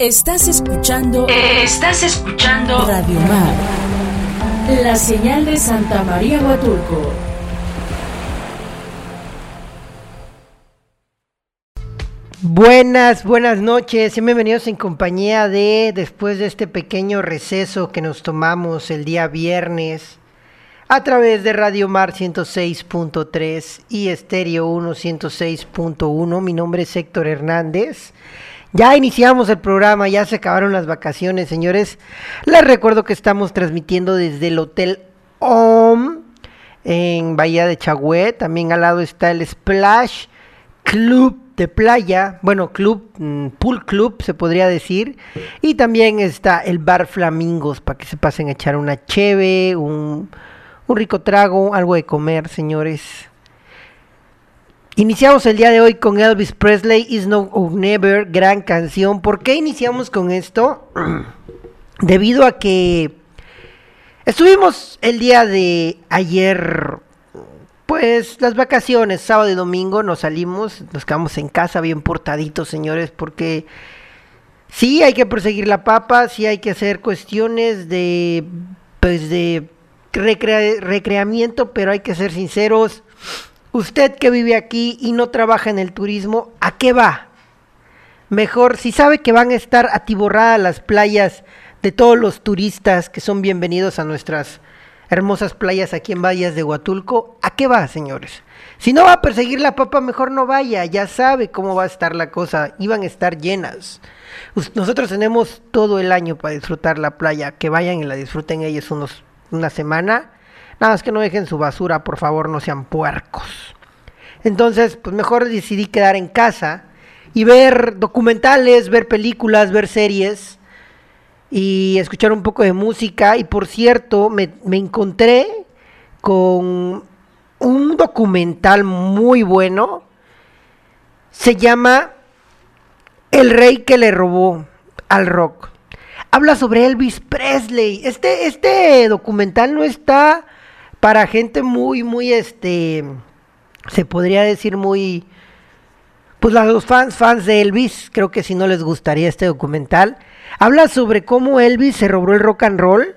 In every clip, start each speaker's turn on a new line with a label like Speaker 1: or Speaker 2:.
Speaker 1: Estás escuchando.
Speaker 2: Estás escuchando.
Speaker 1: Radio Mar. La señal de Santa María Huatulco.
Speaker 3: Buenas, buenas noches y bienvenidos en compañía de, después de este pequeño receso que nos tomamos el día viernes, a través de Radio Mar 106.3 y Estéreo 1 106.1. Mi nombre es Héctor Hernández. Ya iniciamos el programa, ya se acabaron las vacaciones, señores. Les recuerdo que estamos transmitiendo desde el Hotel OM en Bahía de Chagüe. También al lado está el Splash Club de playa, bueno, club, mm, pool club se podría decir, y también está el bar Flamingos para que se pasen a echar una cheve, un, un rico trago, algo de comer, señores. Iniciamos el día de hoy con Elvis Presley, Is No or Never, gran canción. ¿Por qué iniciamos con esto? Debido a que estuvimos el día de ayer pues las vacaciones, sábado y domingo nos salimos, nos quedamos en casa bien portaditos, señores, porque sí hay que perseguir la papa, sí hay que hacer cuestiones de, pues de recreamiento, pero hay que ser sinceros. Usted que vive aquí y no trabaja en el turismo, ¿a qué va? Mejor, si sabe que van a estar atiborradas las playas de todos los turistas que son bienvenidos a nuestras hermosas playas aquí en Vallas de Huatulco, ¿a qué va, señores? Si no va a perseguir la papa, mejor no vaya, ya sabe cómo va a estar la cosa, iban a estar llenas. Nosotros tenemos todo el año para disfrutar la playa, que vayan y la disfruten ellos unos, una semana. Nada más que no dejen su basura, por favor, no sean puercos. Entonces, pues mejor decidí quedar en casa y ver documentales, ver películas, ver series y escuchar un poco de música. Y por cierto, me, encontré con un documental muy bueno. Se llama El rey que le robó al rock. Habla sobre Elvis Presley. Este, este documental no está para gente muy, muy, este, se podría decir muy, pues los fans, fans de Elvis, creo que si no les gustaría este documental. Habla sobre cómo Elvis se robó el rock and roll.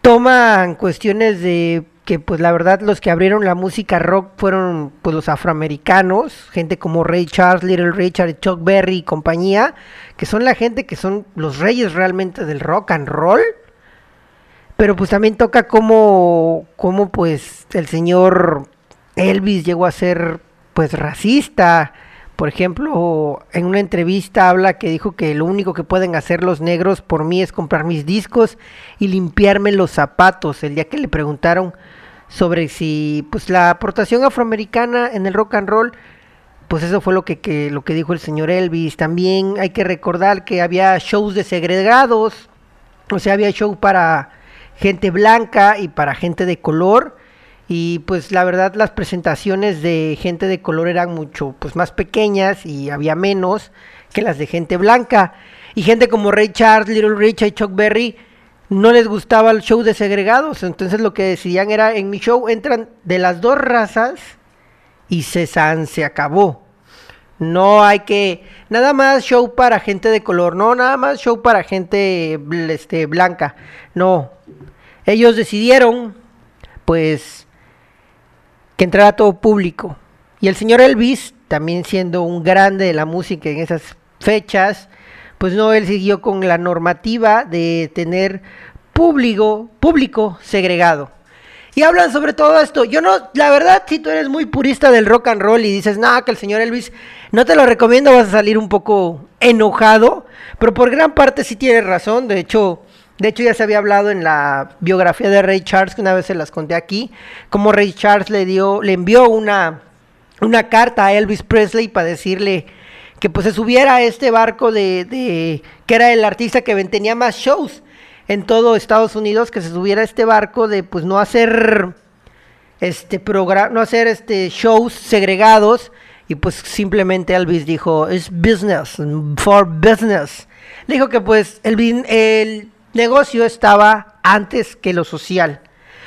Speaker 3: Toman cuestiones de que pues la verdad los que abrieron la música rock fueron pues los afroamericanos, gente como Ray Charles, Little Richard, Chuck Berry y compañía, que son la gente que son los reyes realmente del rock and roll. Pero pues también toca cómo, cómo pues el señor Elvis llegó a ser pues racista, por ejemplo, en una entrevista habla que dijo que lo único que pueden hacer los negros por mí es comprar mis discos y limpiarme los zapatos. El día que le preguntaron sobre si pues la aportación afroamericana en el rock and roll, pues eso fue lo que, lo que dijo el señor Elvis. También hay que recordar que había shows de segregados, o sea, había show para gente blanca y para gente de color. Y pues la verdad las presentaciones de gente de color eran mucho pues más pequeñas y había menos que las de gente blanca. Y gente como Ray Charles, Little Richard y Chuck Berry no les gustaba el show de segregados, entonces lo que decidían era en mi show entran de las dos razas y cesan, se acabó. No hay que nada más show para gente de color, no nada más show para gente este blanca. No. Ellos decidieron pues que entrara todo público. Y el señor Elvis, también siendo un grande de la música en esas fechas, pues no, él siguió con la normativa de tener público, público segregado. Y hablan sobre todo esto. Yo no, la verdad, si tú eres muy purista del rock and roll y dices, no, que el señor Elvis, no te lo recomiendo, vas a salir un poco enojado, pero por gran parte sí tienes razón. De hecho, de hecho, ya se había hablado en la biografía de Ray Charles, que una vez se las conté aquí, como Ray Charles le dio, le envió una, una carta a Elvis Presley para decirle que pues se subiera a este barco de, de que era el artista que tenía más shows en todo Estados Unidos, que se subiera este barco de pues no hacer este programa, no hacer este shows segregados y pues simplemente Elvis dijo es business for business. Le dijo que pues el, el negocio estaba antes que lo social.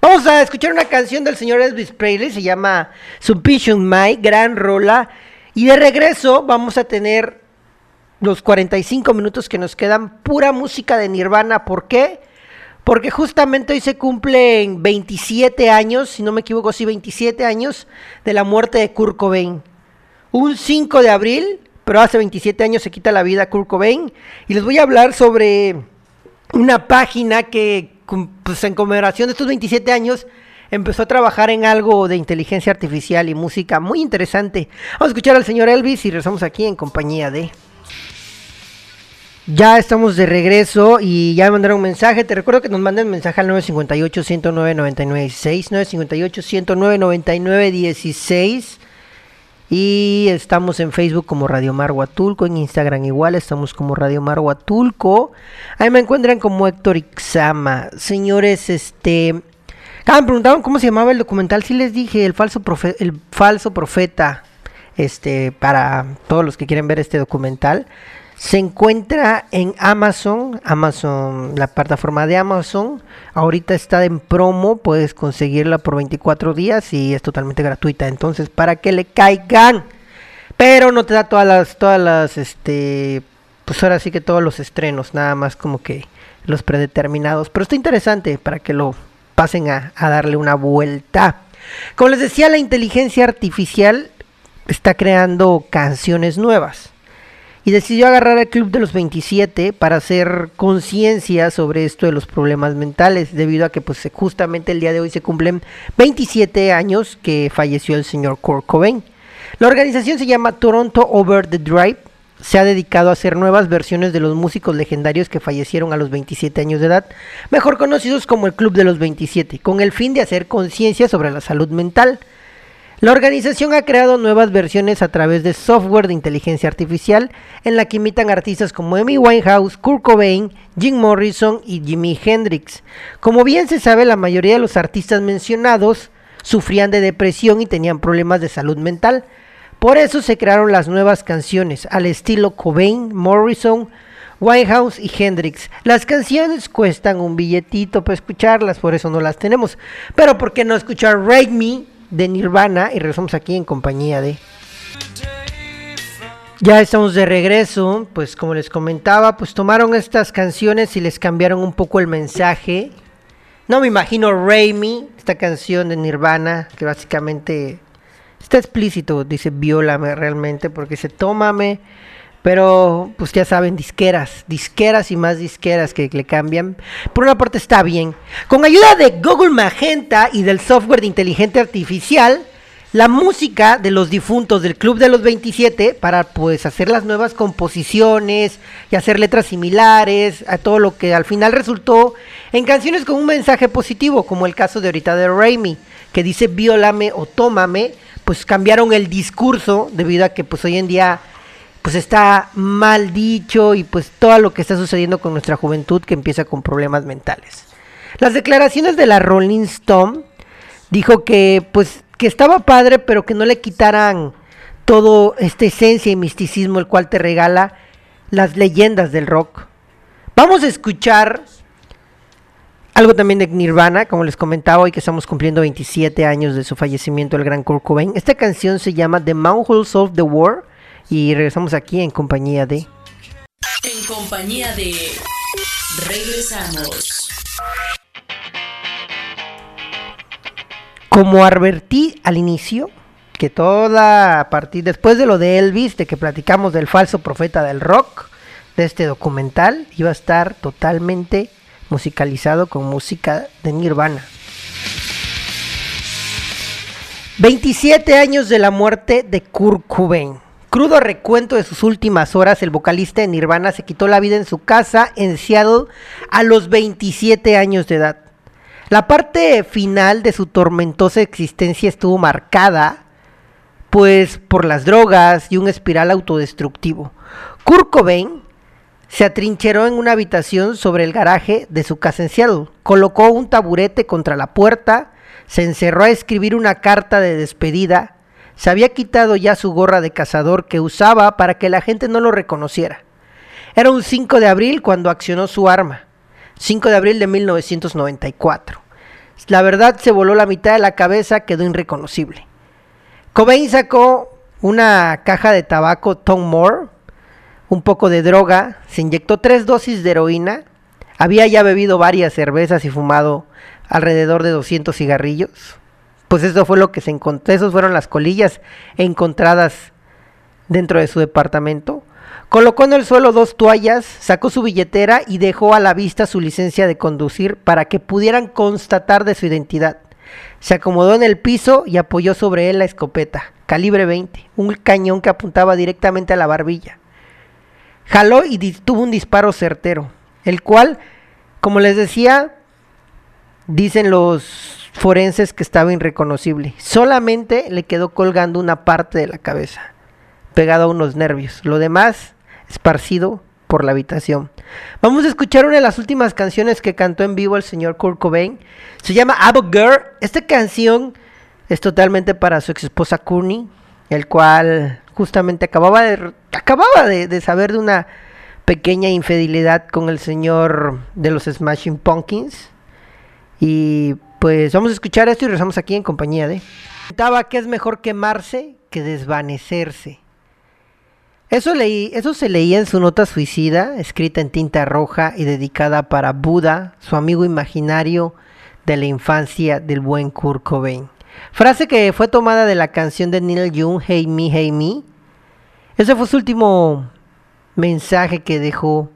Speaker 3: Vamos a escuchar una canción del señor Elvis Presley, se llama Submission My, gran rola. Y de regreso vamos a tener los 45 minutos que nos quedan, pura música de Nirvana. ¿Por qué? Porque justamente hoy se cumplen 27 años, si no me equivoco, sí, 27 años de la muerte de Kurt Cobain. Un 5 de abril, pero hace 27 años se quita la vida Kurt Cobain. Y les voy a hablar sobre una página que, pues, en conmemoración de estos 27 años, empezó a trabajar en algo de inteligencia artificial y música muy interesante. Vamos a escuchar al señor Elvis y regresamos aquí en compañía de... Ya estamos de regreso y ya me mandaron un mensaje. Te recuerdo que nos manden mensaje al 958-109-9916, 958-109-9916. Y estamos en Facebook como Radio Mar Huatulco, en Instagram igual, estamos como Radio Mar Huatulco. Ahí me encuentran como Héctor Ixama. Señores, este... Ah, me preguntaron cómo se llamaba el documental. Sí les dije, el falso, el falso profeta. Este, para todos los que quieren ver este documental. Se encuentra en Amazon, Amazon, la plataforma de Amazon. Ahorita está en promo, puedes conseguirla por 24 días y es totalmente gratuita. Entonces, para que le caigan. Pero no te da todas las, todas las, este, pues ahora sí que todos los estrenos, nada más como que los predeterminados. Pero está interesante para que lo pasen a, a darle una vuelta. Como les decía, la inteligencia artificial está creando canciones nuevas y decidió agarrar al Club de los 27 para hacer conciencia sobre esto de los problemas mentales, debido a que pues justamente el día de hoy se cumplen 27 años que falleció el señor Kurt Cobain. La organización se llama Toronto Over the Drive, se ha dedicado a hacer nuevas versiones de los músicos legendarios que fallecieron a los 27 años de edad, mejor conocidos como el Club de los 27, con el fin de hacer conciencia sobre la salud mental. La organización ha creado nuevas versiones a través de software de inteligencia artificial en la que imitan artistas como Amy Winehouse, Kurt Cobain, Jim Morrison y Jimi Hendrix. Como bien se sabe, la mayoría de los artistas mencionados sufrían de depresión y tenían problemas de salud mental. Por eso se crearon las nuevas canciones al estilo Cobain, Morrison, Winehouse y Hendrix. Las canciones cuestan un billetito para escucharlas, por eso no las tenemos. Pero ¿por qué no escuchar Rake Me de Nirvana y regresamos aquí en compañía de... Ya estamos de regreso, pues como les comentaba, pues tomaron estas canciones y les cambiaron un poco el mensaje. No me imagino Raimi, esta canción de Nirvana, que básicamente está explícito, dice viólame realmente, porque se tómame pero, pues ya saben, disqueras, disqueras y más disqueras que le cambian. Por una parte está bien. Con ayuda de Google Magenta y del software de inteligencia artificial, la música de los difuntos del Club de los 27 para pues hacer las nuevas composiciones y hacer letras similares a todo lo que al final resultó en canciones con un mensaje positivo, como el caso de ahorita de Raimi, que dice viólame o tómame, pues cambiaron el discurso debido a que pues hoy en día pues está mal dicho y pues todo lo que está sucediendo con nuestra juventud que empieza con problemas mentales. Las declaraciones de la Rolling Stone dijo que pues que estaba padre pero que no le quitaran todo esta esencia y misticismo el cual te regala las leyendas del rock. Vamos a escuchar algo también de Nirvana, como les comentaba hoy que estamos cumpliendo 27 años de su fallecimiento el gran Kurt Cobain. Esta canción se llama The Mount of the War y regresamos aquí en compañía de...
Speaker 1: En compañía de... Regresamos.
Speaker 3: Como advertí al inicio, que toda a partir después de lo de Elvis, de que platicamos del falso profeta del rock, de este documental, iba a estar totalmente musicalizado con música de Nirvana. 27 años de la muerte de Kurt Cobain. Crudo recuento de sus últimas horas, el vocalista de Nirvana se quitó la vida en su casa en Seattle a los 27 años de edad. La parte final de su tormentosa existencia estuvo marcada pues por las drogas y un espiral autodestructivo. Kurt Cobain se atrincheró en una habitación sobre el garaje de su casa en Seattle, colocó un taburete contra la puerta, se encerró a escribir una carta de despedida se había quitado ya su gorra de cazador que usaba para que la gente no lo reconociera. Era un 5 de abril cuando accionó su arma. 5 de abril de 1994. La verdad se voló la mitad de la cabeza, quedó irreconocible. Cobain sacó una caja de tabaco Tom Moore, un poco de droga, se inyectó tres dosis de heroína, había ya bebido varias cervezas y fumado alrededor de 200 cigarrillos. Pues eso fue lo que se encontró, esas fueron las colillas encontradas dentro de su departamento. Colocó en el suelo dos toallas, sacó su billetera y dejó a la vista su licencia de conducir para que pudieran constatar de su identidad. Se acomodó en el piso y apoyó sobre él la escopeta, calibre 20, un cañón que apuntaba directamente a la barbilla. Jaló y tuvo un disparo certero, el cual, como les decía, dicen los forenses que estaba irreconocible. Solamente le quedó colgando una parte de la cabeza, pegado a unos nervios. Lo demás, esparcido por la habitación. Vamos a escuchar una de las últimas canciones que cantó en vivo el señor Kurt Cobain. Se llama Abo Girl. Esta canción es totalmente para su ex esposa Courtney, el cual justamente acababa de acababa de, saber de una pequeña infidelidad con el señor de los Smashing Pumpkins. Y pues vamos a escuchar esto y regresamos aquí en compañía de. Que es mejor quemarse que desvanecerse. Eso, leí, eso se leía en su nota suicida, escrita en tinta roja y dedicada para Buda, su amigo imaginario de la infancia del buen Kurt Cobain. Frase que fue tomada de la canción de Neil Young, Hey Me, Hey Me, ese fue su último mensaje que dejó.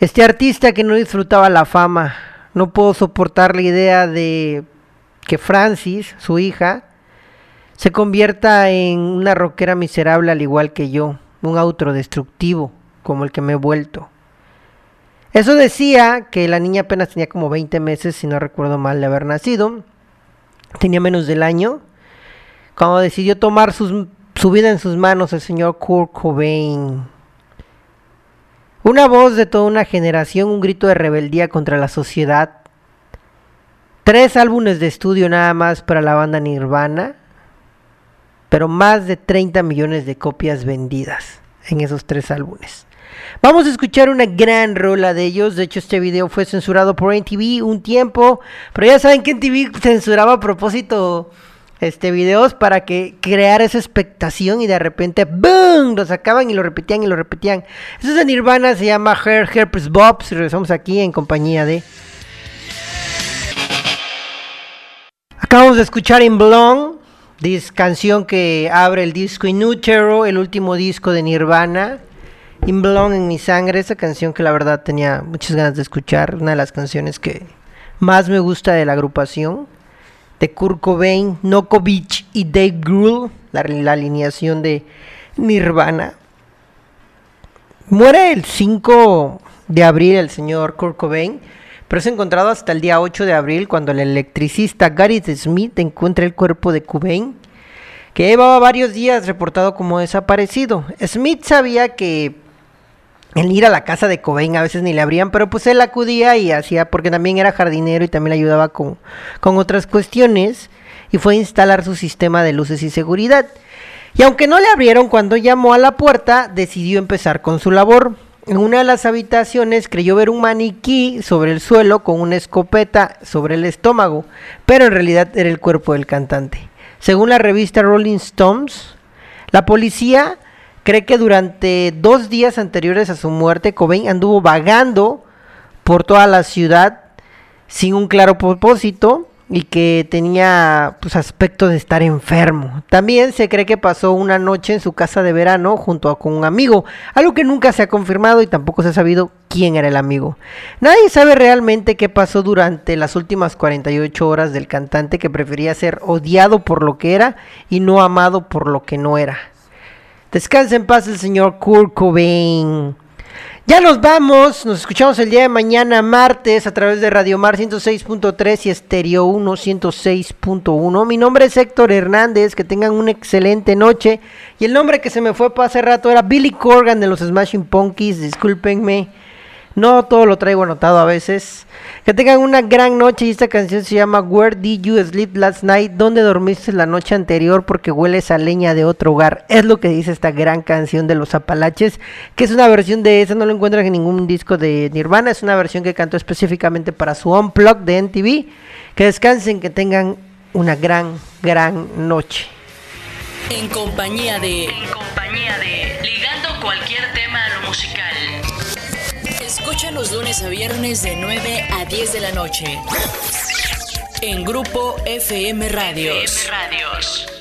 Speaker 3: Este artista que no disfrutaba la fama, no pudo soportar la idea de que Francis, su hija, se convierta en una rockera miserable al igual que yo, un autodestructivo como el que me he vuelto. Eso decía que la niña apenas tenía como 20 meses, si no recuerdo mal, de haber nacido. Tenía menos del año. Cuando decidió tomar su vida en sus manos el señor Kurt Cobain. Una voz de toda una generación, un grito de rebeldía contra la sociedad. Tres álbumes de estudio nada más para la banda Nirvana, pero más de 30 millones de copias vendidas en esos tres álbumes. Vamos a escuchar una gran rola de ellos. De hecho, este video fue censurado por NTV un tiempo, pero ya saben que NTV censuraba a propósito este videos para que creara esa expectación y de repente ¡boom! lo sacaban y lo repetían y lo repetían. Eso es de Nirvana, se llama Her Herpes Bobs. Regresamos aquí en compañía de. Acabamos de escuchar In Blonde, canción que abre el disco In Utero, el último disco de Nirvana. In Blonde en mi sangre, esa canción que la verdad tenía muchas ganas de escuchar, una de las canciones que más me gusta de la agrupación de Kurt Cobain, Nokovic y Dave Grohl, la, alineación de Nirvana. Muere el 5 de abril el señor Kurt Cobain, pero es encontrado hasta el día 8 de abril cuando el electricista Gary Smith encuentra el cuerpo de Cobain, que llevaba varios días reportado como desaparecido. Smith sabía que el ir a la casa de Cobain a veces ni le abrían, pero pues él acudía y hacía, porque también era jardinero y también le ayudaba con, con otras cuestiones, y fue a instalar su sistema de luces y seguridad. Y aunque no le abrieron cuando llamó a la puerta, decidió empezar con su labor. En una de las habitaciones creyó ver un maniquí sobre el suelo con una escopeta sobre el estómago, pero en realidad era el cuerpo del cantante. Según la revista Rolling Stones, la policía cree que durante dos días anteriores a su muerte, Cobain anduvo vagando por toda la ciudad sin un claro propósito y que tenía pues aspecto de estar enfermo. También se cree que pasó una noche en su casa de verano junto a, con un amigo, algo que nunca se ha confirmado y tampoco se ha sabido quién era el amigo. Nadie sabe realmente qué pasó durante las últimas 48 horas del cantante que prefería ser odiado por lo que era y no amado por lo que no era. Descansa en paz el señor Kurt Cobain. Ya nos vamos, nos escuchamos el día de mañana, martes, a través de Radio Mar 106.3 y Estéreo 1 106.1. Mi nombre es Héctor Hernández, que tengan una excelente noche. Y el nombre que se me fue para hace rato era Billy Corgan de los Smashing Punkies, discúlpenme. No todo lo traigo anotado a veces. Que tengan una gran noche y esta canción se llama Where Did You Sleep Last Night? ¿Dónde dormiste la noche anterior? Porque hueles a leña de otro hogar. Es lo que dice esta gran canción de los Apalaches, que es una versión de esa, no lo encuentran en ningún disco de Nirvana, es una versión que cantó específicamente para su Unplug de NTV. Que descansen, que tengan una gran, gran noche.
Speaker 2: En compañía de... En compañía de... Ligando cualquier Escucha los lunes a viernes de 9 a 10 de la noche. En Grupo FM Radios. FM Radios.